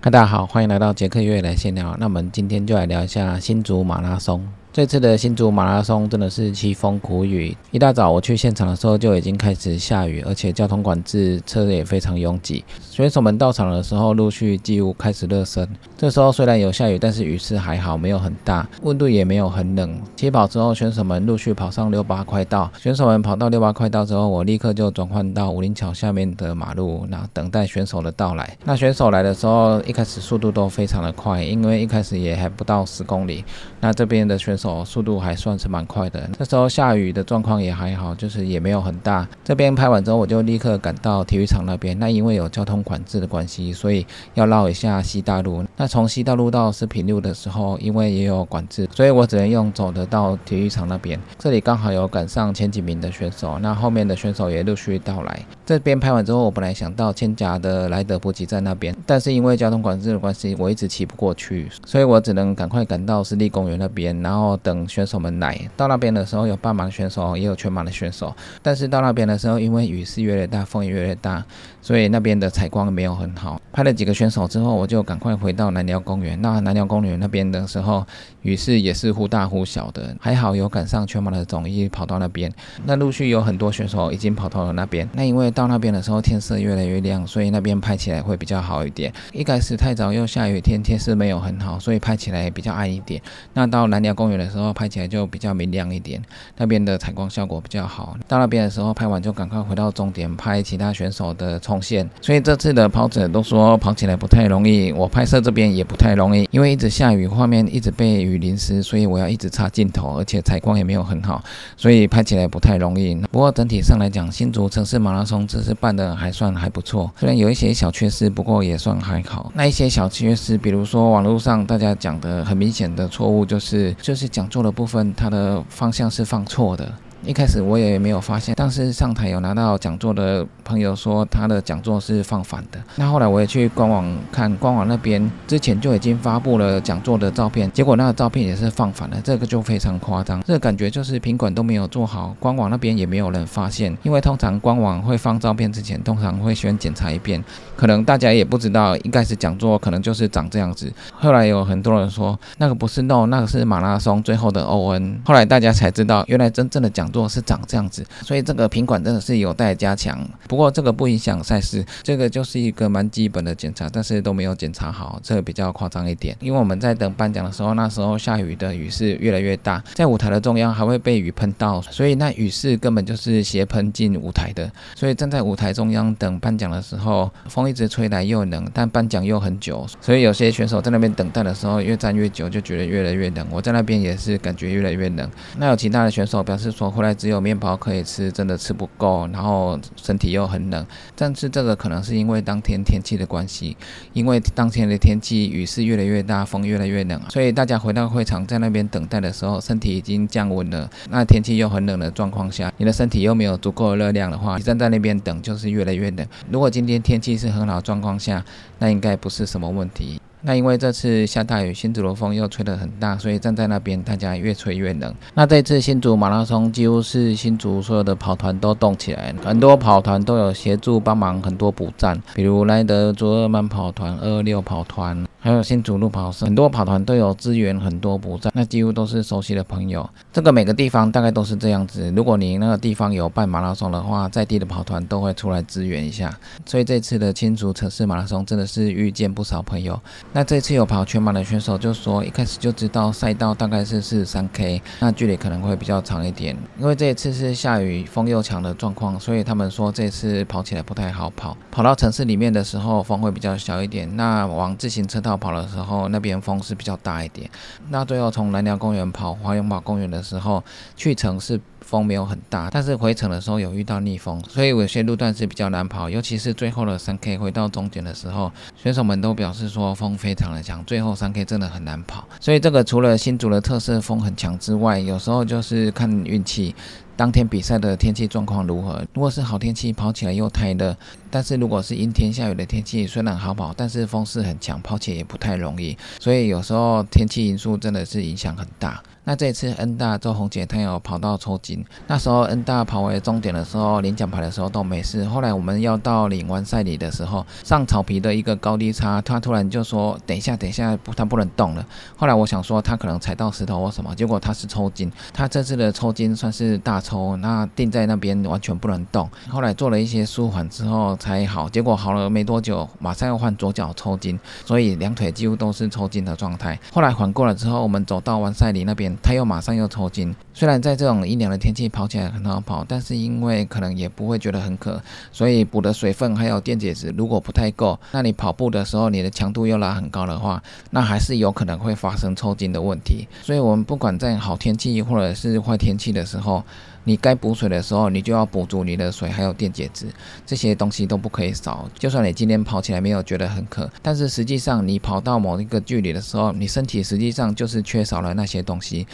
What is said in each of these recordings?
嗨大家好，欢迎来到杰克月来闲聊。那我们今天就来聊一下新竹马拉松。这次的新竹马拉松真的是凄风苦雨，一大早我去现场的时候就已经开始下雨，而且交通管制，车也非常拥挤。选手们到场的时候，陆续进入开始热身。这时候虽然有下雨，但是雨势还好，没有很大，温度也没有很冷。起跑之后，选手们陆续跑上六八快道。选手们跑到六八快道之后，我立刻就转换到五林桥下面的马路，那等待选手的到来。那选手来的时候，一开始速度都非常的快，因为一开始也还不到十公里。那这边的选手。速度还算是蛮快的。那时候下雨的状况也还好，就是也没有很大。这边拍完之后，我就立刻赶到体育场那边。那因为有交通管制的关系，所以要绕一下西大路。那从西大路到四平路的时候，因为也有管制，所以我只能用走的到体育场那边。这里刚好有赶上前几名的选手，那后面的选手也陆续到来。这边拍完之后，我本来想到千甲的莱德补给站那边，但是因为交通管制的关系，我一直骑不过去，所以我只能赶快赶到湿地公园那边，然后。等选手们来到那边的时候，有半马的选手，也有全马的选手。但是到那边的时候，因为雨势越来越大，风也越来越大，所以那边的采光没有很好。拍了几个选手之后，我就赶快回到南寮公园。那南寮公园那边的时候，雨势也是忽大忽小的，还好有赶上全马的总一跑到那边。那陆续有很多选手已经跑到了那边。那因为到那边的时候天色越来越亮，所以那边拍起来会比较好一点。一开始太早又下雨天，天色没有很好，所以拍起来也比较暗一点。那到南寮公园的时候。拍起来就比较明亮一点，那边的采光效果比较好。到那边的时候拍完就赶快回到终点拍其他选手的冲线。所以这次的跑者都说跑起来不太容易，我拍摄这边也不太容易，因为一直下雨，画面一直被雨淋湿，所以我要一直擦镜头，而且采光也没有很好，所以拍起来不太容易。不过整体上来讲，新竹城市马拉松这次办的还算还不错，虽然有一些小缺失，不过也算还好。那一些小缺失，比如说网络上大家讲的很明显的错误，就是就是讲。座的部分，它的方向是放错的。一开始我也没有发现，但是上台有拿到讲座的朋友说他的讲座是放反的。那后来我也去官网看，官网那边之前就已经发布了讲座的照片，结果那个照片也是放反的，这个就非常夸张。这个感觉就是品管都没有做好，官网那边也没有人发现，因为通常官网会放照片之前，通常会先检查一遍，可能大家也不知道，应该是讲座可能就是长这样子。后来有很多人说那个不是 no，那个是马拉松最后的 O N。后来大家才知道，原来真正的讲。做是长这样子，所以这个品管真的是有待加强。不过这个不影响赛事，这个就是一个蛮基本的检查，但是都没有检查好，这个比较夸张一点。因为我们在等颁奖的时候，那时候下雨的雨势越来越大，在舞台的中央还会被雨喷到，所以那雨势根本就是斜喷进舞台的。所以站在舞台中央等颁奖的时候，风一直吹来又冷，但颁奖又很久，所以有些选手在那边等待的时候，越站越久，就觉得越来越冷。我在那边也是感觉越来越冷。那有其他的选手表示说。后来只有面包可以吃，真的吃不够，然后身体又很冷。但是这个可能是因为当天天气的关系，因为当天的天气雨势越来越大，风越来越冷，所以大家回到会场在那边等待的时候，身体已经降温了。那天气又很冷的状况下，你的身体又没有足够的热量的话，你站在那边等就是越来越冷。如果今天天气是很好状况下，那应该不是什么问题。那因为这次下大雨，新竹的风又吹得很大，所以站在那边大家越吹越冷。那这次新竹马拉松几乎是新竹所有的跑团都动起来，很多跑团都有协助帮忙，很多补站，比如莱德卓尔曼跑团、二二六跑团。还有新竹路跑社，很多跑团都有资源，很多不在，那几乎都是熟悉的朋友。这个每个地方大概都是这样子。如果你那个地方有办马拉松的话，在地的跑团都会出来支援一下。所以这次的青竹城市马拉松真的是遇见不少朋友。那这次有跑全马的选手就说，一开始就知道赛道大概是四十三 K，那距离可能会比较长一点。因为这一次是下雨、风又强的状况，所以他们说这次跑起来不太好跑。跑到城市里面的时候，风会比较小一点。那往自行车道。跑的时候，那边风是比较大一点。那最后从南寮公园跑华永宝公园的时候，去程是风没有很大，但是回程的时候有遇到逆风，所以有些路段是比较难跑。尤其是最后的三 K 回到终点的时候，选手们都表示说风非常的强，最后三 K 真的很难跑。所以这个除了新竹的特色风很强之外，有时候就是看运气。当天比赛的天气状况如何。如果是好天气，跑起来又太热；但是如果是阴天下雨的天气，虽然好跑，但是风势很强，跑起也不太容易。所以有时候天气因素真的是影响很大。那这次 N 大周红姐她有跑到抽筋，那时候 N 大跑回终点的时候领奖牌的时候都没事。后来我们要到领完赛礼的时候，上草皮的一个高低差，他突然就说：“等一下，等一下，不，他不能动了。”后来我想说他可能踩到石头或什么，结果他是抽筋。他这次的抽筋算是大抽，那定在那边完全不能动。后来做了一些舒缓之后才好，结果好了没多久，马上又换左脚抽筋，所以两腿几乎都是抽筋的状态。后来缓过了之后，我们走到完赛里那边。他又马上又抽筋，虽然在这种阴凉的天气跑起来很好跑，但是因为可能也不会觉得很渴，所以补的水分还有电解质如果不太够，那你跑步的时候你的强度又拉很高的话，那还是有可能会发生抽筋的问题。所以我们不管在好天气或者是坏天气的时候，你该补水的时候，你就要补足你的水还有电解质，这些东西都不可以少。就算你今天跑起来没有觉得很渴，但是实际上你跑到某一个距离的时候，你身体实际上就是缺少了那些东西。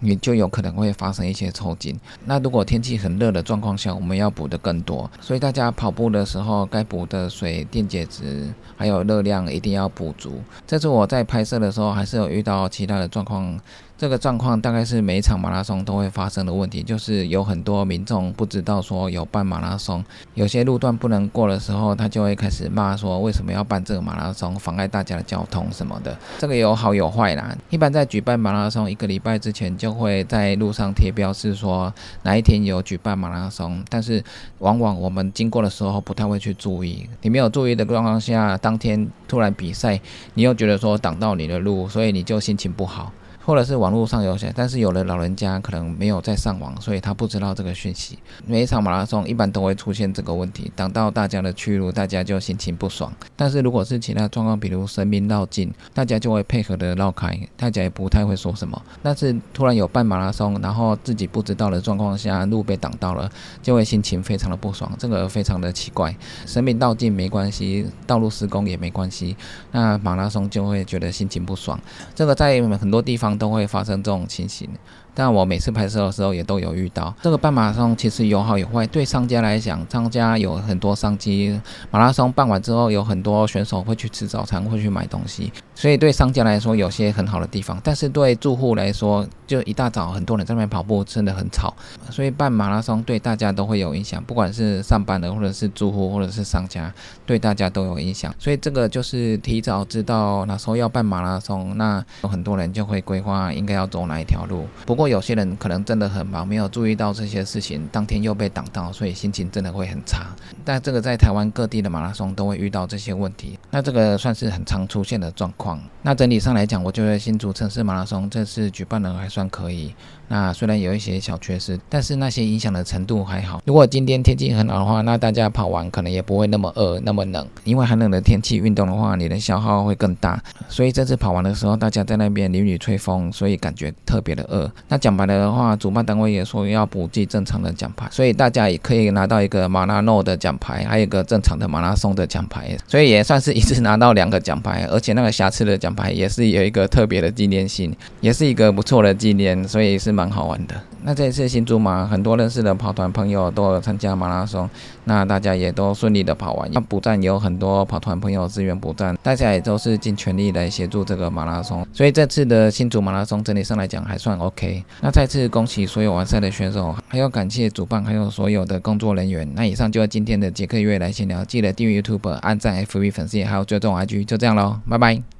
你就有可能会发生一些抽筋。那如果天气很热的状况下，我们要补的更多。所以大家跑步的时候，该补的水、电解质还有热量一定要补足。这次我在拍摄的时候，还是有遇到其他的状况。这个状况大概是每一场马拉松都会发生的问题，就是有很多民众不知道说有办马拉松，有些路段不能过的时候，他就会开始骂说为什么要办这个马拉松，妨碍大家的交通什么的。这个有好有坏啦。一般在举办马拉松一个礼拜之前，就就会在路上贴标示说哪一天有举办马拉松，但是往往我们经过的时候不太会去注意。你没有注意的状况下，当天突然比赛，你又觉得说挡到你的路，所以你就心情不好。或者是网络上有些，但是有的老人家可能没有在上网，所以他不知道这个讯息。每一场马拉松一般都会出现这个问题，挡到大家的去路，大家就心情不爽。但是如果是其他状况，比如神明绕境，大家就会配合的绕开，大家也不太会说什么。但是突然有半马拉松，然后自己不知道的状况下，路被挡到了，就会心情非常的不爽，这个非常的奇怪。神明绕境没关系，道路施工也没关系，那马拉松就会觉得心情不爽。这个在很多地方。都会发生这种情形。但我每次拍摄的时候也都有遇到这个半马拉松，其实有好有坏。对商家来讲，商家有很多商机。马拉松办完之后，有很多选手会去吃早餐，会去买东西，所以对商家来说有些很好的地方。但是对住户来说，就一大早很多人在那边跑步，真的很吵。所以办马拉松对大家都会有影响，不管是上班的，或者是住户，或者是商家，对大家都有影响。所以这个就是提早知道哪时候要办马拉松，那有很多人就会规划应该要走哪一条路。不过有些人可能真的很忙，没有注意到这些事情，当天又被挡到，所以心情真的会很差。但这个在台湾各地的马拉松都会遇到这些问题，那这个算是很常出现的状况。那整体上来讲，我觉得新竹城市马拉松这次举办的还算可以。那虽然有一些小缺失，但是那些影响的程度还好。如果今天天气很好的话，那大家跑完可能也不会那么饿、那么冷。因为寒冷的天气运动的话，你的消耗会更大。所以这次跑完的时候，大家在那边淋雨吹风，所以感觉特别的饿。那奖牌的话，主办单位也说要补寄正常的奖牌，所以大家也可以拿到一个马拉诺的奖牌，还有一个正常的马拉松的奖牌。所以也算是一次拿到两个奖牌，而且那个瑕疵的奖牌也是有一个特别的纪念性，也是一个不错的纪念，所以是。蛮好玩的。那这一次新竹马，很多认识的跑团朋友都有参加马拉松，那大家也都顺利的跑完。那补站有很多跑团朋友支援补站，大家也都是尽全力来协助这个马拉松。所以这次的新竹马拉松整体上来讲还算 OK。那再次恭喜所有完赛的选手，还要感谢主办还有所有的工作人员。那以上就是今天的杰克月来闲聊，记得订阅 YouTube、按赞 FV 粉丝还有追踪 IG，就这样喽，拜拜。